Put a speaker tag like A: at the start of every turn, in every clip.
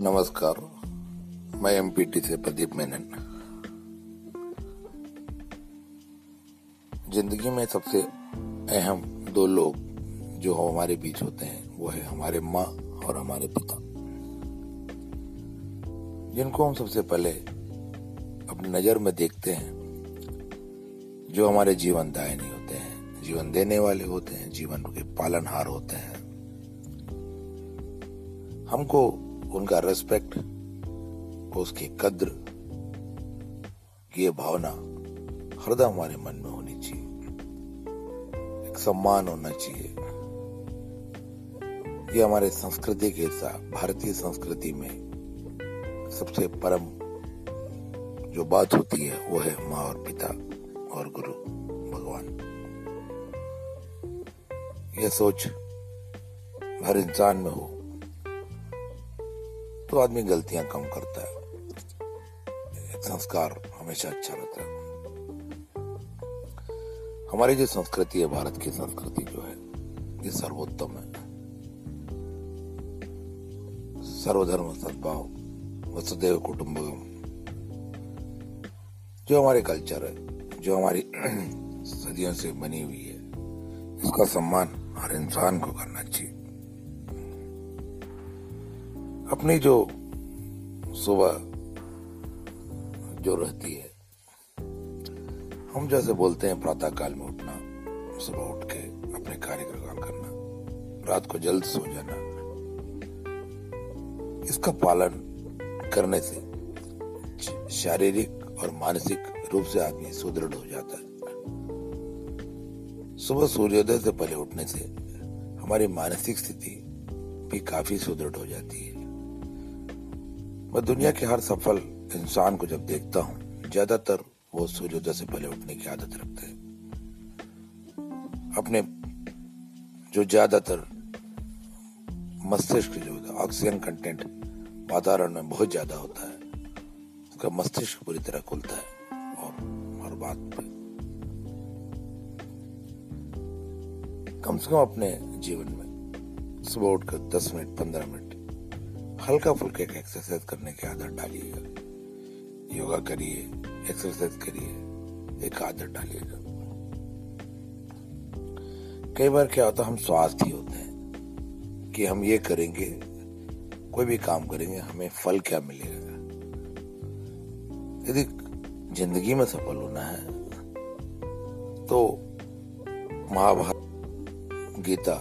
A: नमस्कार, मैं एमपीटी से प्रदीप मेनन। ज़िंदगी में सबसे अहम दो लोग जो हमारे बीच होते हैं, वो है हमारे माँ और हमारे पिता। जिनको हम सबसे पहले अपनी नज़र में देखते हैं, जो हमारे जीवन दायनी होते हैं, जीवन देने वाले होते हैं, जीवन के पालनहार होते हैं। हमको उनका रेस्पेक्ट उसकी कद्र, ये भावना हरदम हमारे मन में होनी चाहिए। एक सम्मान होना चाहिए। ये हमारे संस्कृति के साथ, भारतीय संस्कृति में सबसे परम जो बात होती है, वो है माँ और पिता और गुरु, भगवान। यह सोच हर इंसान में हो। तो आदमी गलतियाँ कम करता है। एक संस्कार हमेशा अच्छा रहता है। हमारी जो संस्कृति है, भारत की संस्कृति जो है, ये सर्वोत्तम है। सर्वधर्म, सद्भाव, वसुदेव कुटुंबकम जो हमारे कल्चर है, जो हमारी सदियों से बनी हुई है, इसका सम्मान हर इंसान को करना चाहिए। अपनी जो सुबह जो रहती है, हम जैसे बोलते हैं प्रातः काल में उठना, सुबह उठ के अपने कार्य का करना, रात को जल्द सो जाना। इसका पालन करने से शारीरिक और मानसिक रूप से आदमी सुदृढ़ हो जाता है। सुबह सूर्योदय से पहले उठने से हमारी मानसिक स्थिति भी काफ़ी सुदृढ़ हो जाती है। मैं दुनिया के हर सफल इंसान को जब देखता हूँ, ज़्यादातर वो सूर्योदय से पहले उठने की आदत रखते हैं। अपने जो ज़्यादातर मस्तिष्क जो ऑक्सीजन कंटेंट वातावरण में बहुत ज़्यादा होता है, उसका मस्तिष्क पूरी तरह खुलता है और हर बात कम से कम अपने जीवन में सुबह उठकर दस मिनट, पंद्रह मिनट हल्का फुल्का एक एक्सरसाइज करने की आदत डालिएगा। योगा करिए एक्सरसाइज करिए, एक आदत डालिएगा। कई बार क्या होता है, हम स्वास्थ्य होते हैं कि हम ये करेंगे, कोई भी काम करेंगे, हमें फल क्या मिलेगा? यदि ज़िंदगी में सफल होना है तो महाभारत, गीता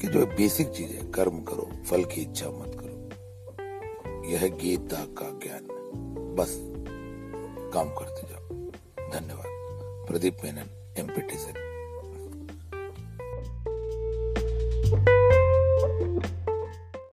A: की जो बेसिक चीज़ है, कर्म करो, फल की इच्छा मत करो। यह गीता का ज्ञान। बस, काम करते जाओ। धन्यवाद। प्रदीप मेनन एमपीटी से